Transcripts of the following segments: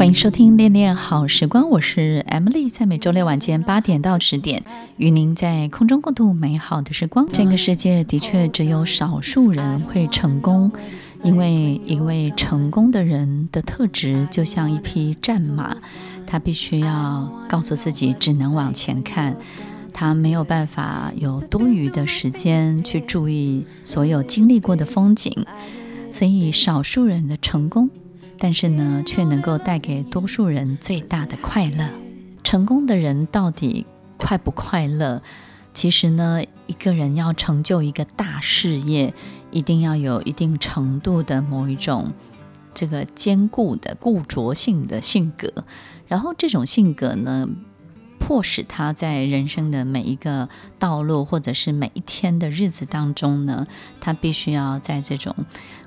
欢迎收听《恋恋好时光》，我是 Emily，在每周六晚间八点到十点，与您在空中共度美好的时光。这个世界的确只有少数人会成功，因为一位成功的人的特质就像一匹战马，他必须要告诉自己只能往前看，他没有办法有多余的时间去注意所有经历过的风景，所以少数人的成功。但是呢，却能够带给多数人最大的快乐。成功的人到底快不快乐？其实呢，一个人要成就一个大事业，一定要有一定程度的某一种这个坚固的固着性的性格。然后这种性格呢，迫使他在人生的每一个道路，或者是每一天的日子当中呢，他必须要在这种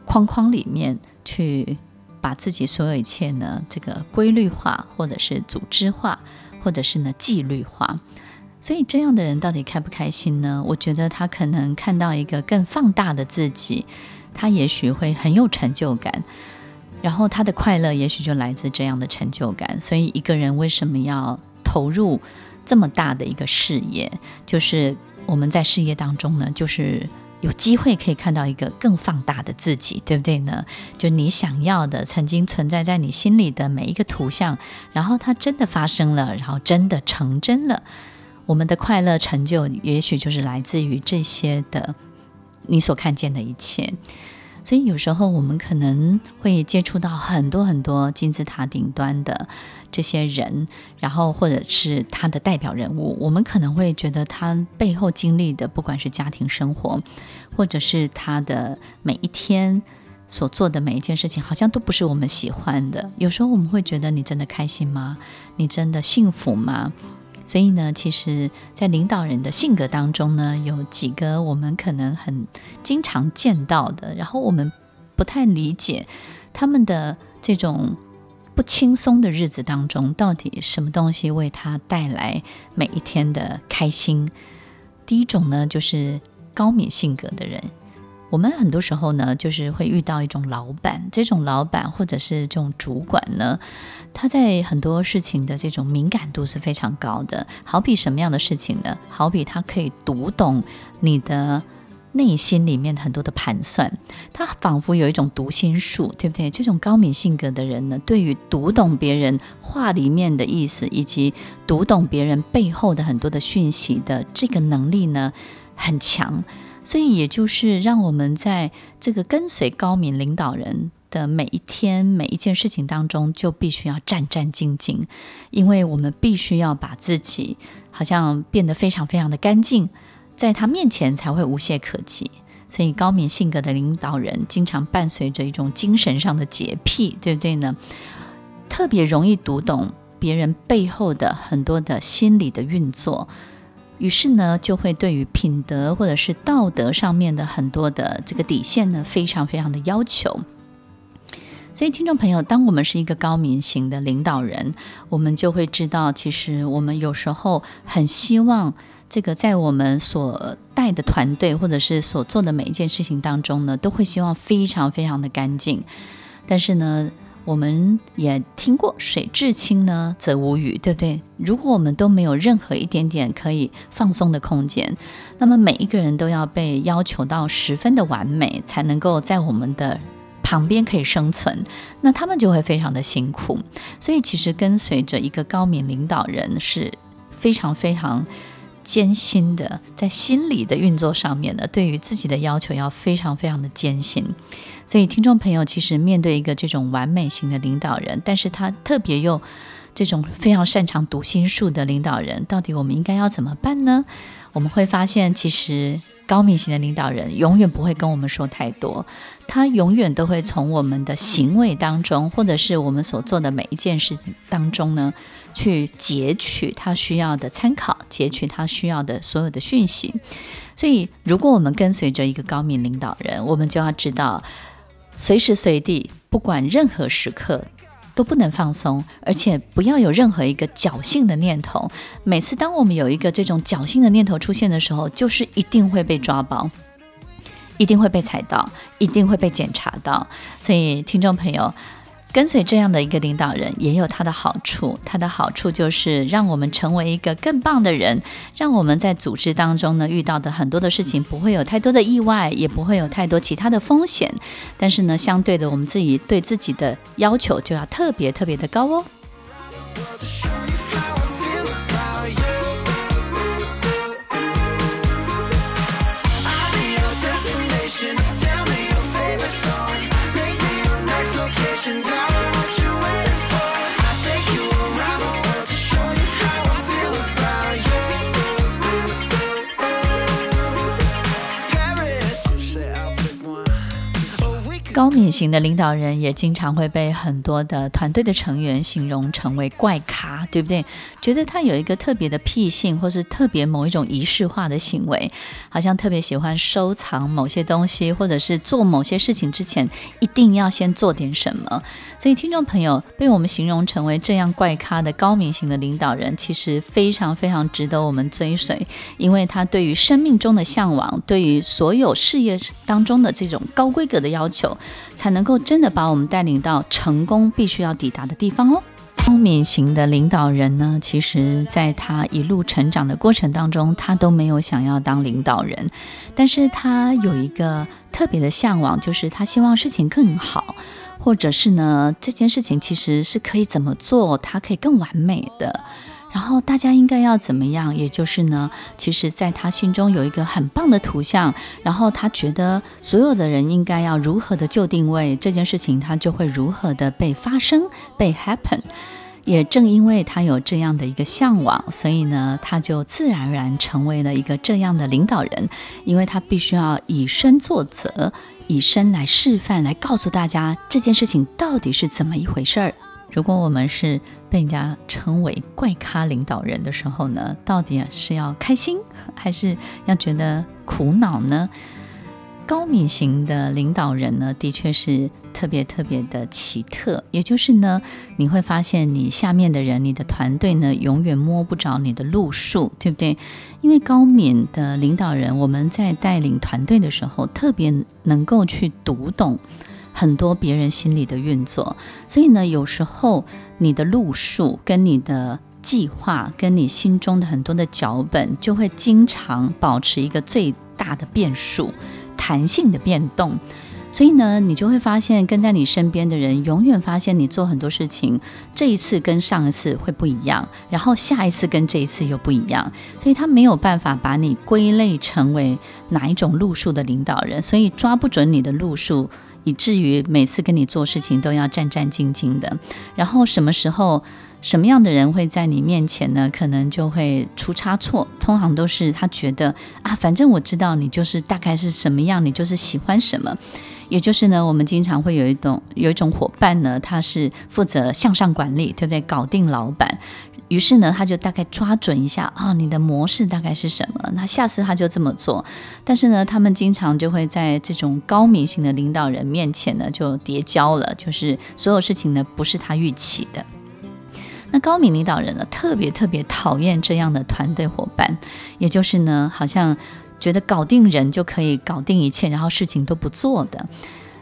框框里面去。把自己所有一切呢，这个规律化，或者是组织化，或者是呢纪律化。所以这样的人到底开不开心呢？我觉得他可能看到一个更放大的自己，他也许会很有成就感。然后他的快乐也许就来自这样的成就感。所以一个人为什么要投入这么大的一个事业？就是我们在事业当中呢，就是。有机会可以看到一个更放大的自己，对不对呢？就你想要的，曾经存在在你心里的每一个图像，然后它真的发生了，然后真的成真了。我们的快乐成就，也许就是来自于这些的你所看见的一切。所以有时候我们可能会接触到很多很多金字塔顶端的这些人，然后或者是他的代表人物，我们可能会觉得他背后经历的，不管是家庭生活，或者是他的每一天所做的每一件事情，好像都不是我们喜欢的。有时候我们会觉得，你真的开心吗？你真的幸福吗？所以呢，其实，在领导人的性格当中呢，有几个我们可能很经常见到的，然后我们不太理解他们的这种不轻松的日子当中，到底什么东西为他带来每一天的开心。第一种呢，就是高敏性格的人。我们很多时候呢，就是会遇到一种老板，这种老板或者是这种主管呢，他在很多事情的这种敏感度是非常高的。好比什么样的事情呢？好比他可以读懂你的内心里面很多的盘算，他仿佛有一种读心术，对不对？这种高敏性格的人呢，对于读懂别人话里面的意思，以及读懂别人背后的很多的讯息的这个能力呢，很强。所以，也就是让我们在这个跟随高敏领导人的每一天、每一件事情当中，就必须要战战兢兢，因为我们必须要把自己好像变得非常非常的干净，在他面前才会无懈可击。所以，高敏性格的领导人经常伴随着一种精神上的洁癖，对不对呢？特别容易读懂别人背后的很多的心理的运作。于是呢，就会对于品德或者是道德上面的很多的这个底线呢，非常非常的要求。所以，听众朋友，当我们是一个高明型的领导人，我们就会知道，其实我们有时候很希望这个在我们所带的团队或者是所做的每一件事情当中呢，都会希望非常非常的干净。但是呢，我们也听过“水至清呢，则无鱼”，对不对？如果我们都没有任何一点点可以放松的空间，那么每一个人都要被要求到十分的完美，才能够在我们的旁边可以生存，那他们就会非常的辛苦。所以，其实跟随着一个高明领导人是非常非常艰辛的，在心理的运作上面呢，对于自己的要求要非常非常的艰辛。所以，听众朋友，其实面对一个这种完美型的领导人，但是他特别又这种非常擅长读心术的领导人，到底我们应该要怎么办呢？我们会发现，其实高敏型的领导人永远不会跟我们说太多，他永远都会从我们的行为当中，或者是我们所做的每一件事当中呢，去截取他需要的参考，截取他需要的所有的讯息。所以，如果我们跟随着一个高敏领导人，我们就要知道，随时随地，不管任何时刻。都不能放松，而且不要有任何一个侥幸的念头。每次当我们有一个这种侥幸的念头出现的时候，就是一定会被抓包，一定会被踩到，一定会被检查到。所以，听众朋友。跟随这样的一个领导人也有他的好处，他的好处就是让我们成为一个更棒的人，让我们在组织当中呢遇到的很多的事情不会有太多的意外，也不会有太多其他的风险。但是呢，相对的，我们自己对自己的要求就要特别特别的高哦。And down. 高敏型的领导人也经常会被很多的团队的成员形容成为怪咖，对不对？觉得他有一个特别的癖性，或是特别某一种仪式化的行为，好像特别喜欢收藏某些东西，或者是做某些事情之前一定要先做点什么。所以，听众朋友被我们形容成为这样怪咖的高敏型的领导人，其实非常非常值得我们追随，因为他对于生命中的向往，对于所有事业当中的这种高规格的要求。才能够真的把我们带领到成功必须要抵达的地方哦。聪明型的领导人呢，其实在他一路成长的过程当中，他都没有想要当领导人，但是他有一个特别的向往，就是他希望事情更好，或者是呢，这件事情其实是可以怎么做，他可以更完美的。然后大家应该要怎么样？也就是呢，其实在他心中有一个很棒的图像，然后他觉得所有的人应该要如何的就定位这件事情，他就会如何的被发生，被 happen。也正因为他有这样的一个向往，所以呢，他就自然而然成为了一个这样的领导人，因为他必须要以身作则，以身来示范，来告诉大家这件事情到底是怎么一回事儿。如果我们是被人家称为怪咖领导人的时候呢，到底是要开心，还是要觉得苦恼呢？高敏型的领导人呢，的确是特别特别的奇特。也就是呢，你会发现你下面的人，你的团队呢，永远摸不着你的路数，对不对？因为高敏的领导人，我们在带领团队的时候，特别能够去读懂。很多别人心里的运作，所以呢，有时候你的路数跟你的计划，跟你心中的很多的脚本，就会经常保持一个最大的变数、弹性的变动。所以呢，你就会发现跟在你身边的人，永远发现你做很多事情，这一次跟上一次会不一样，然后下一次跟这一次又不一样。所以他没有办法把你归类成为哪一种路数的领导人，所以抓不准你的路数。以至于每次跟你做事情都要战战兢兢的，然后什么时候什么样的人会在你面前呢？可能就会出差错。通常都是他觉得啊，反正我知道你就是大概是什么样，你就是喜欢什么。也就是呢，我们经常会有一种有一种伙伴呢，他是负责向上管理，对不对？搞定老板。于是呢，他就大概抓准一下啊，你的模式大概是什么？那下次他就这么做。但是呢，他们经常就会在这种高明型的领导人面前呢，就跌跤了，就是所有事情呢不是他预期的。那高敏领导人呢，特别特别讨厌这样的团队伙伴，也就是呢，好像觉得搞定人就可以搞定一切，然后事情都不做的。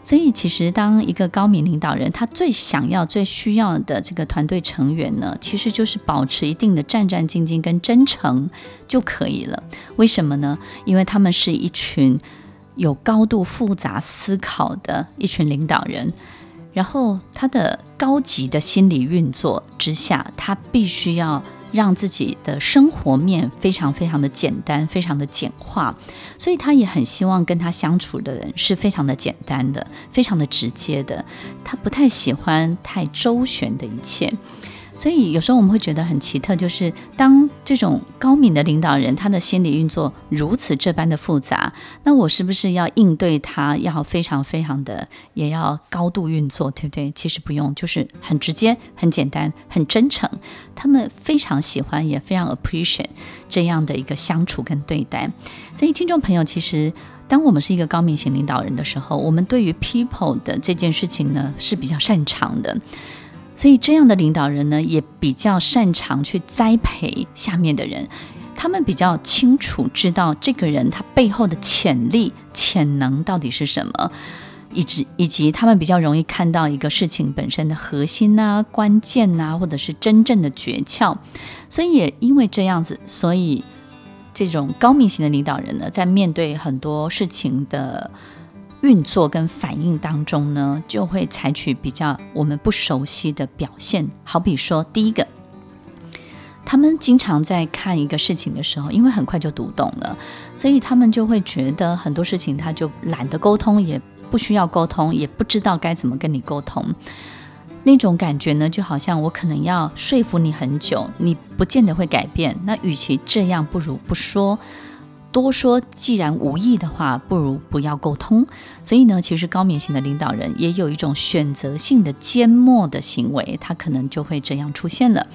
所以，其实当一个高敏领导人，他最想要、最需要的这个团队成员呢，其实就是保持一定的战战兢兢跟真诚就可以了。为什么呢？因为他们是一群有高度复杂思考的一群领导人，然后他的高级的心理运作之下，他必须要。让自己的生活面非常非常的简单，非常的简化，所以他也很希望跟他相处的人是非常的简单的，非常的直接的。他不太喜欢太周旋的一切，所以有时候我们会觉得很奇特，就是当这种高敏的领导人，他的心理运作如此这般的复杂，那我是不是要应对他，要非常非常的，也要高度运作，对不对？其实不用，就是很直接、很简单、很真诚。他们非常喜欢，也非常 appreciate 这样的一个相处跟对待。所以，听众朋友，其实当我们是一个高敏型领导人的时候，我们对于 people 的这件事情呢是比较擅长的。所以这样的领导人呢，也比较擅长去栽培下面的人。他们比较清楚知道这个人他背后的潜力、潜能到底是什么，以及以及他们比较容易看到一个事情本身的核心呐、关键呐，或者是真正的诀窍。所以也因为这样子，所以这种高明型的领导人呢，在面对很多事情的。运作跟反应当中呢，就会采取比较我们不熟悉的表现。好比说，第一个，他们经常在看一个事情的时候，因为很快就读懂了，所以他们就会觉得很多事情他就懒得沟通，也不需要沟通，也不知道该怎么跟你沟通。那种感觉呢，就好像我可能要说服你很久，你不见得会改变。那与其这样，不如不说。多说既然无益的话，不如不要沟通。所以呢，其实高敏型的领导人也有一种选择性的缄默的行为，他可能就会这样出现了。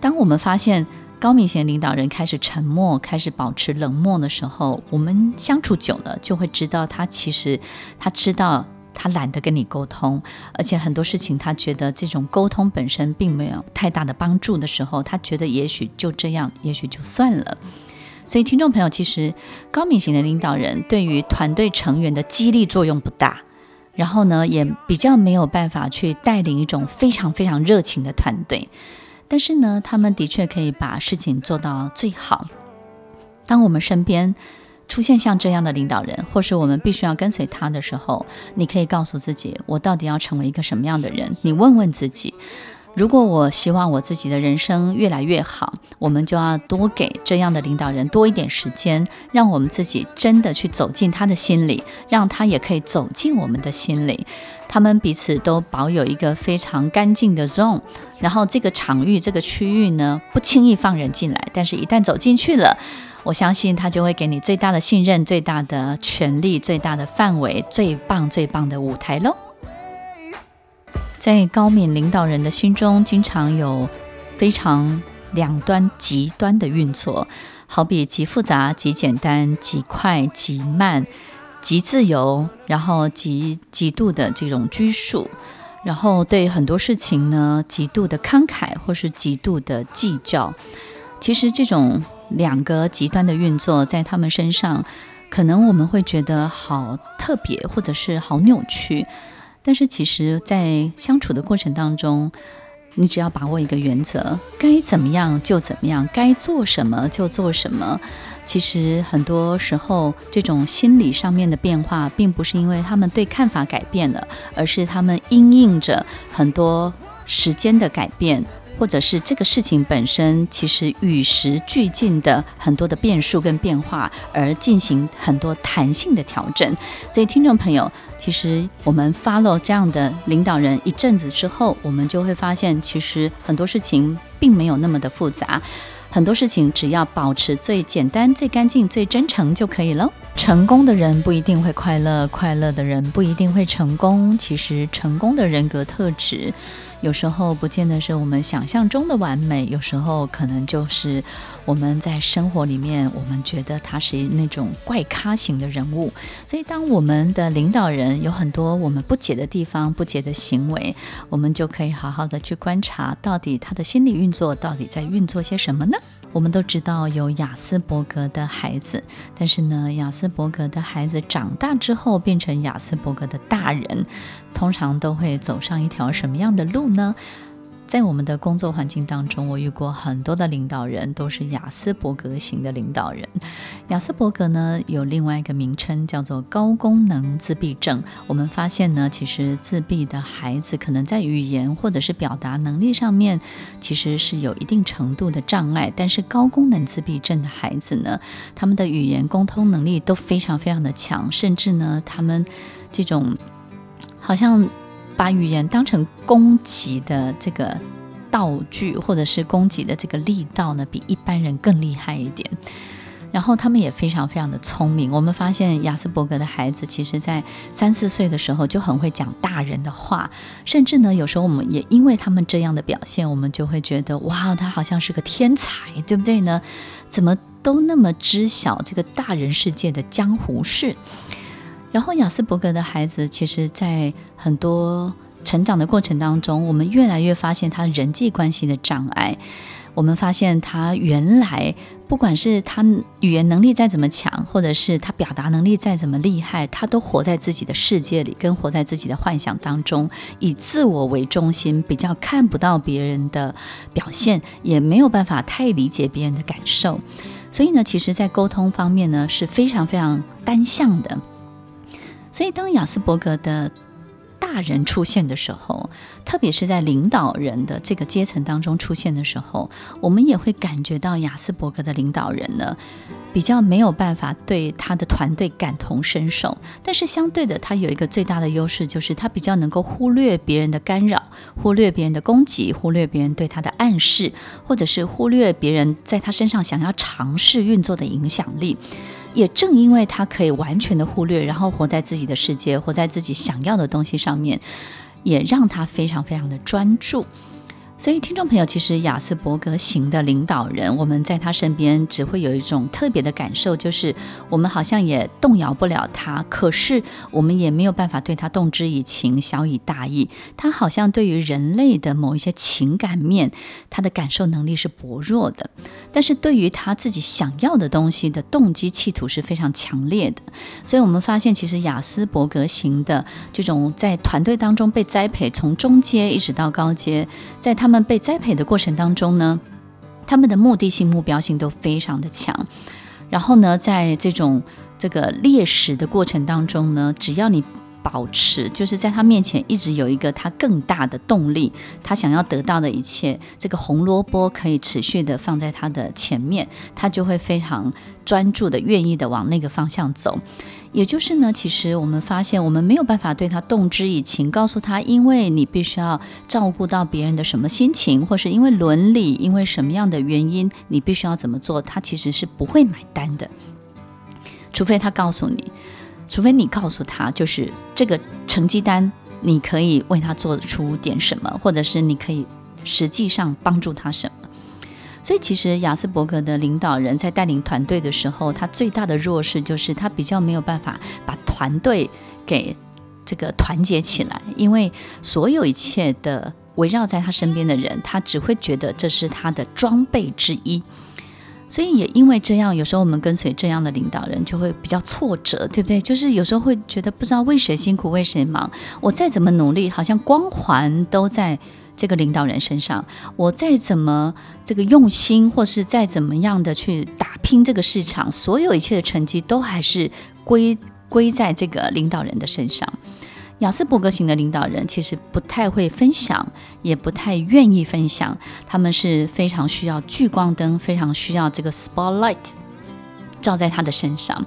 当我们发现高敏型领导人开始沉默、开始保持冷漠的时候，我们相处久了就会知道，他其实他知道他懒得跟你沟通，而且很多事情他觉得这种沟通本身并没有太大的帮助的时候，他觉得也许就这样，也许就算了。所以，听众朋友，其实高敏型的领导人对于团队成员的激励作用不大，然后呢，也比较没有办法去带领一种非常非常热情的团队。但是呢，他们的确可以把事情做到最好。当我们身边出现像这样的领导人，或是我们必须要跟随他的时候，你可以告诉自己：我到底要成为一个什么样的人？你问问自己。如果我希望我自己的人生越来越好，我们就要多给这样的领导人多一点时间，让我们自己真的去走进他的心里，让他也可以走进我们的心里。他们彼此都保有一个非常干净的 zone，然后这个场域、这个区域呢，不轻易放人进来，但是一旦走进去了，我相信他就会给你最大的信任、最大的权力、最大的范围、最棒、最棒的舞台喽。在高敏领导人的心中，经常有非常两端极端的运作，好比极复杂、极简单、极快、极慢、极自由，然后极极度的这种拘束，然后对很多事情呢，极度的慷慨或是极度的计较。其实这种两个极端的运作，在他们身上，可能我们会觉得好特别，或者是好扭曲。但是其实，在相处的过程当中，你只要把握一个原则，该怎么样就怎么样，该做什么就做什么。其实很多时候，这种心理上面的变化，并不是因为他们对看法改变了，而是他们因应着很多时间的改变。或者是这个事情本身其实与时俱进的很多的变数跟变化，而进行很多弹性的调整。所以听众朋友，其实我们 follow 这样的领导人一阵子之后，我们就会发现，其实很多事情并没有那么的复杂，很多事情只要保持最简单、最干净、最真诚就可以了。成功的人不一定会快乐，快乐的人不一定会成功。其实成功的人格特质。有时候不见得是我们想象中的完美，有时候可能就是我们在生活里面，我们觉得他是那种怪咖型的人物。所以，当我们的领导人有很多我们不解的地方、不解的行为，我们就可以好好的去观察，到底他的心理运作到底在运作些什么呢？我们都知道有雅斯伯格的孩子，但是呢，雅斯伯格的孩子长大之后变成雅斯伯格的大人，通常都会走上一条什么样的路呢？在我们的工作环境当中，我遇过很多的领导人都是亚斯伯格型的领导人。亚斯伯格呢，有另外一个名称叫做高功能自闭症。我们发现呢，其实自闭的孩子可能在语言或者是表达能力上面其实是有一定程度的障碍，但是高功能自闭症的孩子呢，他们的语言沟通能力都非常非常的强，甚至呢，他们这种好像。把语言当成攻击的这个道具或者是攻击的这个力道呢，比一般人更厉害一点。然后他们也非常非常的聪明。我们发现亚斯伯格的孩子，其实在三四岁的时候就很会讲大人的话，甚至呢，有时候我们也因为他们这样的表现，我们就会觉得哇，他好像是个天才，对不对呢？怎么都那么知晓这个大人世界的江湖事？然后亚斯伯格的孩子，其实在很多成长的过程当中，我们越来越发现他人际关系的障碍。我们发现他原来不管是他语言能力再怎么强，或者是他表达能力再怎么厉害，他都活在自己的世界里，跟活在自己的幻想当中，以自我为中心，比较看不到别人的表现，也没有办法太理解别人的感受。所以呢，其实，在沟通方面呢，是非常非常单向的。所以，当亚斯伯格的大人出现的时候，特别是在领导人的这个阶层当中出现的时候，我们也会感觉到亚斯伯格的领导人呢，比较没有办法对他的团队感同身受。但是相对的，他有一个最大的优势，就是他比较能够忽略别人的干扰，忽略别人的攻击，忽略别人对他的暗示，或者是忽略别人在他身上想要尝试运作的影响力。也正因为他可以完全的忽略，然后活在自己的世界，活在自己想要的东西上面，也让他非常非常的专注。所以，听众朋友，其实雅斯伯格型的领导人，我们在他身边只会有一种特别的感受，就是我们好像也动摇不了他，可是我们也没有办法对他动之以情、晓以大义。他好像对于人类的某一些情感面，他的感受能力是薄弱的，但是对于他自己想要的东西的动机企图是非常强烈的。所以我们发现，其实雅斯伯格型的这种在团队当中被栽培，从中阶一直到高阶，在他。他们被栽培的过程当中呢，他们的目的性、目标性都非常的强。然后呢，在这种这个猎食的过程当中呢，只要你保持，就是在他面前一直有一个他更大的动力，他想要得到的一切，这个红萝卜可以持续的放在他的前面，他就会非常专注的、愿意的往那个方向走。也就是呢，其实我们发现，我们没有办法对他动之以情，告诉他，因为你必须要照顾到别人的什么心情，或是因为伦理，因为什么样的原因，你必须要怎么做，他其实是不会买单的。除非他告诉你，除非你告诉他，就是这个成绩单，你可以为他做出点什么，或者是你可以实际上帮助他什么。所以，其实雅斯伯格的领导人在带领团队的时候，他最大的弱势就是他比较没有办法把团队给这个团结起来，因为所有一切的围绕在他身边的人，他只会觉得这是他的装备之一。所以也因为这样，有时候我们跟随这样的领导人就会比较挫折，对不对？就是有时候会觉得不知道为谁辛苦为谁忙，我再怎么努力，好像光环都在。这个领导人身上，我再怎么这个用心，或是再怎么样的去打拼这个市场，所有一切的成绩都还是归归在这个领导人的身上。亚斯伯格型的领导人其实不太会分享，也不太愿意分享，他们是非常需要聚光灯，非常需要这个 spotlight 照在他的身上，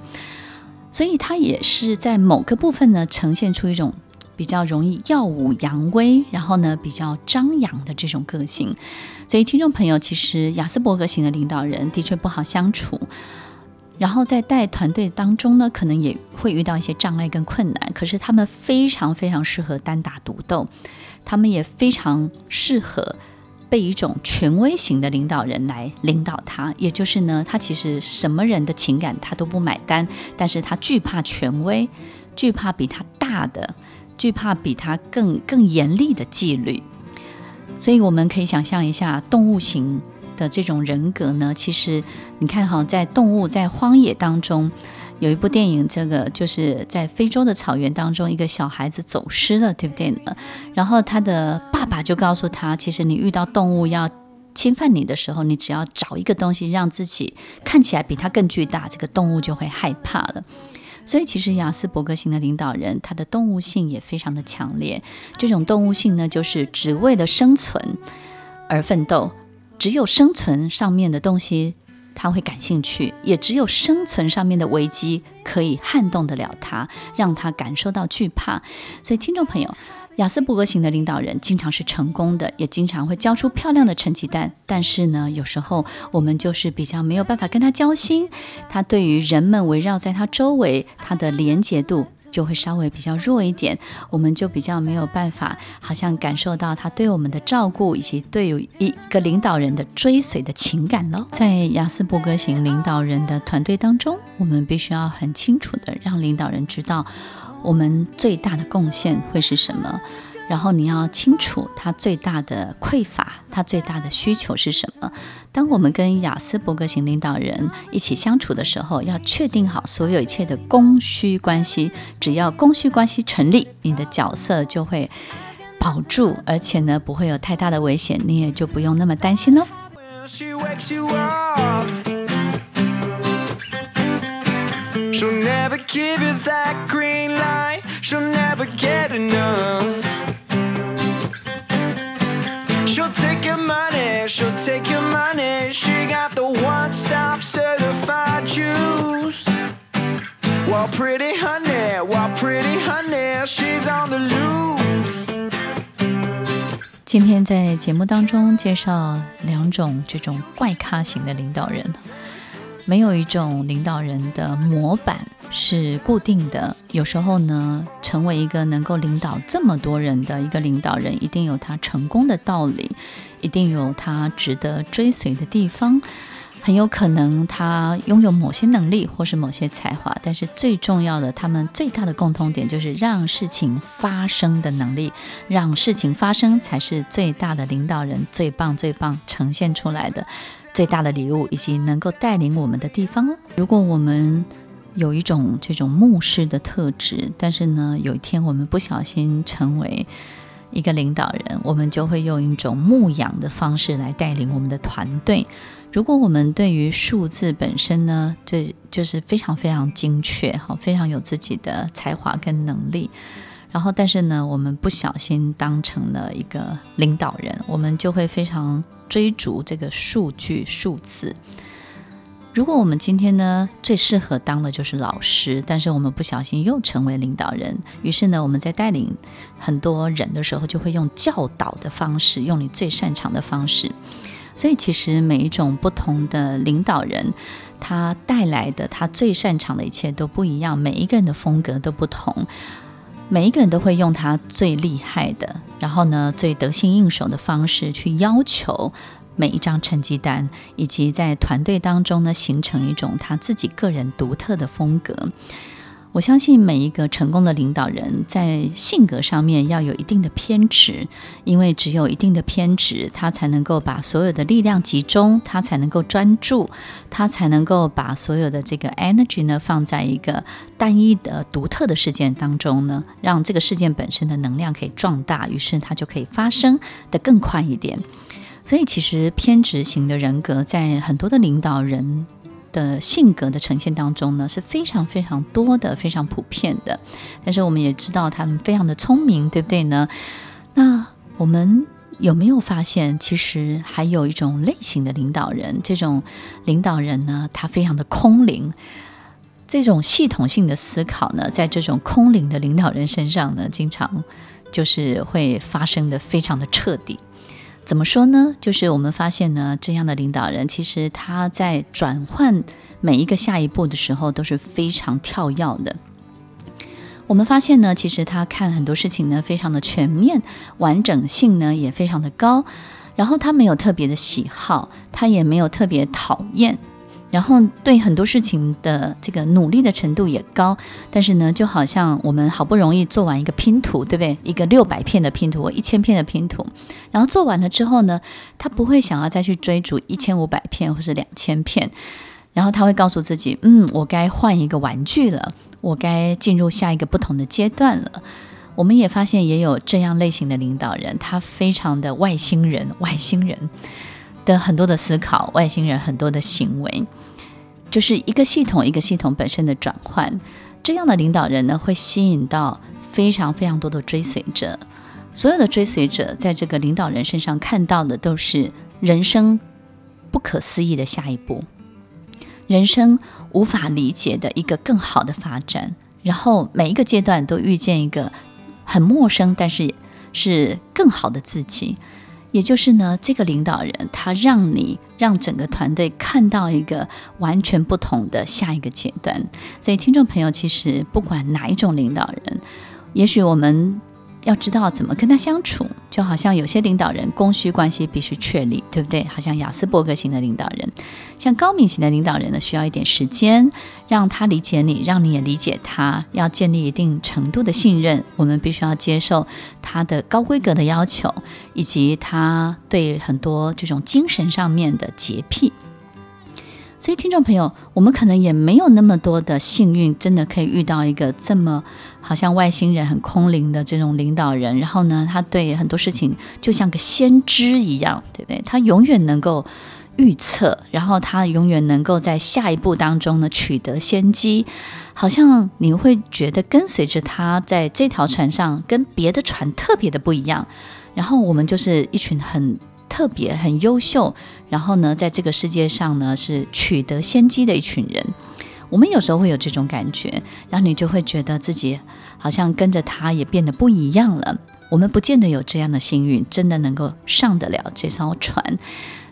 所以他也是在某个部分呢呈现出一种。比较容易耀武扬威，然后呢，比较张扬的这种个性，所以听众朋友，其实亚斯伯格型的领导人的确不好相处，然后在带团队当中呢，可能也会遇到一些障碍跟困难。可是他们非常非常适合单打独斗，他们也非常适合被一种权威型的领导人来领导他。也就是呢，他其实什么人的情感他都不买单，但是他惧怕权威，惧怕比他大的。惧怕比他更更严厉的纪律，所以我们可以想象一下动物型的这种人格呢。其实你看哈，在动物在荒野当中，有一部电影，这个就是在非洲的草原当中，一个小孩子走失了，对不对呢？然后他的爸爸就告诉他，其实你遇到动物要侵犯你的时候，你只要找一个东西让自己看起来比它更巨大，这个动物就会害怕了。所以，其实亚斯伯格型的领导人，他的动物性也非常的强烈。这种动物性呢，就是只为了生存而奋斗，只有生存上面的东西他会感兴趣，也只有生存上面的危机可以撼动得了他，让他感受到惧怕。所以，听众朋友，亚斯伯格型的领导人经常是成功的，也经常会交出漂亮的成绩单。但是呢，有时候我们就是比较没有办法跟他交心，他对于人们围绕在他周围，他的连结度就会稍微比较弱一点。我们就比较没有办法，好像感受到他对我们的照顾，以及对于一个领导人的追随的情感了。在亚斯伯格型领导人的团队当中，我们必须要很清楚的让领导人知道。我们最大的贡献会是什么？然后你要清楚他最大的匮乏，他最大的需求是什么？当我们跟雅斯伯格型领导人一起相处的时候，要确定好所有一切的供需关系。只要供需关系成立，你的角色就会保住，而且呢不会有太大的危险，你也就不用那么担心今天在节目当中介绍两种这种怪咖型的领导人。没有一种领导人的模板是固定的。有时候呢，成为一个能够领导这么多人的一个领导人，一定有他成功的道理，一定有他值得追随的地方。很有可能他拥有某些能力或是某些才华，但是最重要的，他们最大的共通点就是让事情发生的能力。让事情发生才是最大的领导人最棒最棒呈现出来的。最大的礼物，以及能够带领我们的地方。如果我们有一种这种牧师的特质，但是呢，有一天我们不小心成为一个领导人，我们就会用一种牧养的方式来带领我们的团队。如果我们对于数字本身呢，这就是非常非常精确，哈，非常有自己的才华跟能力。然后，但是呢，我们不小心当成了一个领导人，我们就会非常。追逐这个数据数字。如果我们今天呢，最适合当的就是老师，但是我们不小心又成为领导人，于是呢，我们在带领很多人的时候，就会用教导的方式，用你最擅长的方式。所以，其实每一种不同的领导人，他带来的他最擅长的一切都不一样，每一个人的风格都不同。每一个人都会用他最厉害的，然后呢，最得心应手的方式去要求每一张成绩单，以及在团队当中呢，形成一种他自己个人独特的风格。我相信每一个成功的领导人，在性格上面要有一定的偏执，因为只有一定的偏执，他才能够把所有的力量集中，他才能够专注，他才能够把所有的这个 energy 呢，放在一个单一的独特的事件当中呢，让这个事件本身的能量可以壮大，于是它就可以发生得更快一点。所以，其实偏执型的人格在很多的领导人。的性格的呈现当中呢，是非常非常多的，非常普遍的。但是我们也知道他们非常的聪明，对不对呢？那我们有没有发现，其实还有一种类型的领导人？这种领导人呢，他非常的空灵。这种系统性的思考呢，在这种空灵的领导人身上呢，经常就是会发生的非常的彻底。怎么说呢？就是我们发现呢，这样的领导人其实他在转换每一个下一步的时候都是非常跳跃的。我们发现呢，其实他看很多事情呢，非常的全面，完整性呢也非常的高。然后他没有特别的喜好，他也没有特别讨厌。然后对很多事情的这个努力的程度也高，但是呢，就好像我们好不容易做完一个拼图，对不对？一个六百片的拼图一千片的拼图，然后做完了之后呢，他不会想要再去追逐一千五百片或是两千片，然后他会告诉自己，嗯，我该换一个玩具了，我该进入下一个不同的阶段了。我们也发现也有这样类型的领导人，他非常的外星人，外星人。的很多的思考，外星人很多的行为，就是一个系统一个系统本身的转换。这样的领导人呢，会吸引到非常非常多的追随者。所有的追随者在这个领导人身上看到的都是人生不可思议的下一步，人生无法理解的一个更好的发展。然后每一个阶段都遇见一个很陌生，但是是更好的自己。也就是呢，这个领导人他让你让整个团队看到一个完全不同的下一个阶段。所以，听众朋友，其实不管哪一种领导人，也许我们。要知道怎么跟他相处，就好像有些领导人供需关系必须确立，对不对？好像雅斯伯格型的领导人，像高敏型的领导人呢，需要一点时间让他理解你，让你也理解他，要建立一定程度的信任。我们必须要接受他的高规格的要求，以及他对很多这种精神上面的洁癖。所以，听众朋友，我们可能也没有那么多的幸运，真的可以遇到一个这么好像外星人、很空灵的这种领导人。然后呢，他对很多事情就像个先知一样，对不对？他永远能够预测，然后他永远能够在下一步当中呢取得先机。好像你会觉得跟随着他在这条船上，跟别的船特别的不一样。然后我们就是一群很。特别很优秀，然后呢，在这个世界上呢，是取得先机的一群人。我们有时候会有这种感觉，然后你就会觉得自己好像跟着他也变得不一样了。我们不见得有这样的幸运，真的能够上得了这艘船。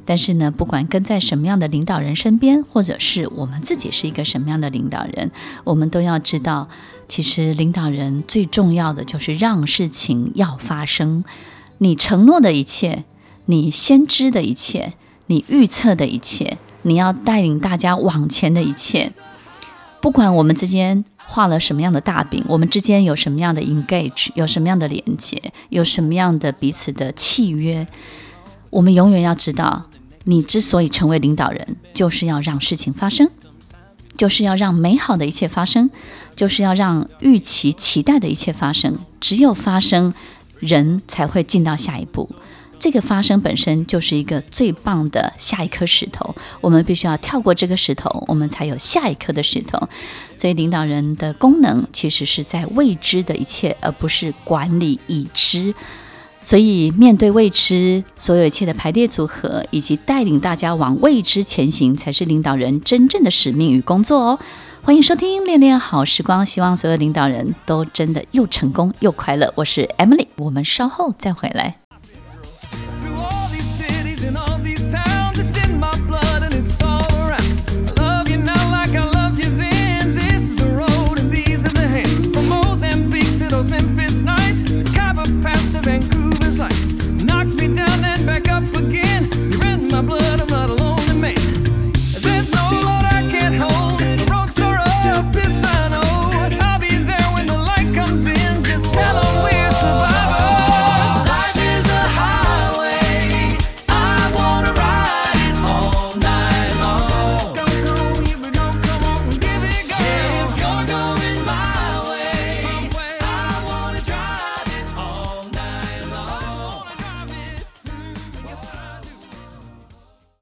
但是呢，不管跟在什么样的领导人身边，或者是我们自己是一个什么样的领导人，我们都要知道，其实领导人最重要的就是让事情要发生。你承诺的一切。你先知的一切，你预测的一切，你要带领大家往前的一切，不管我们之间画了什么样的大饼，我们之间有什么样的 engage，有什么样的连接，有什么样的彼此的契约，我们永远要知道，你之所以成为领导人，就是要让事情发生，就是要让美好的一切发生，就是要让预期期待的一切发生。只有发生，人才会进到下一步。这个发生本身就是一个最棒的下一颗石头，我们必须要跳过这个石头，我们才有下一颗的石头。所以，领导人的功能其实是在未知的一切，而不是管理已知。所以，面对未知，所有一切的排列组合，以及带领大家往未知前行，才是领导人真正的使命与工作哦。欢迎收听《恋恋好时光》，希望所有领导人都真的又成功又快乐。我是 Emily，我们稍后再回来。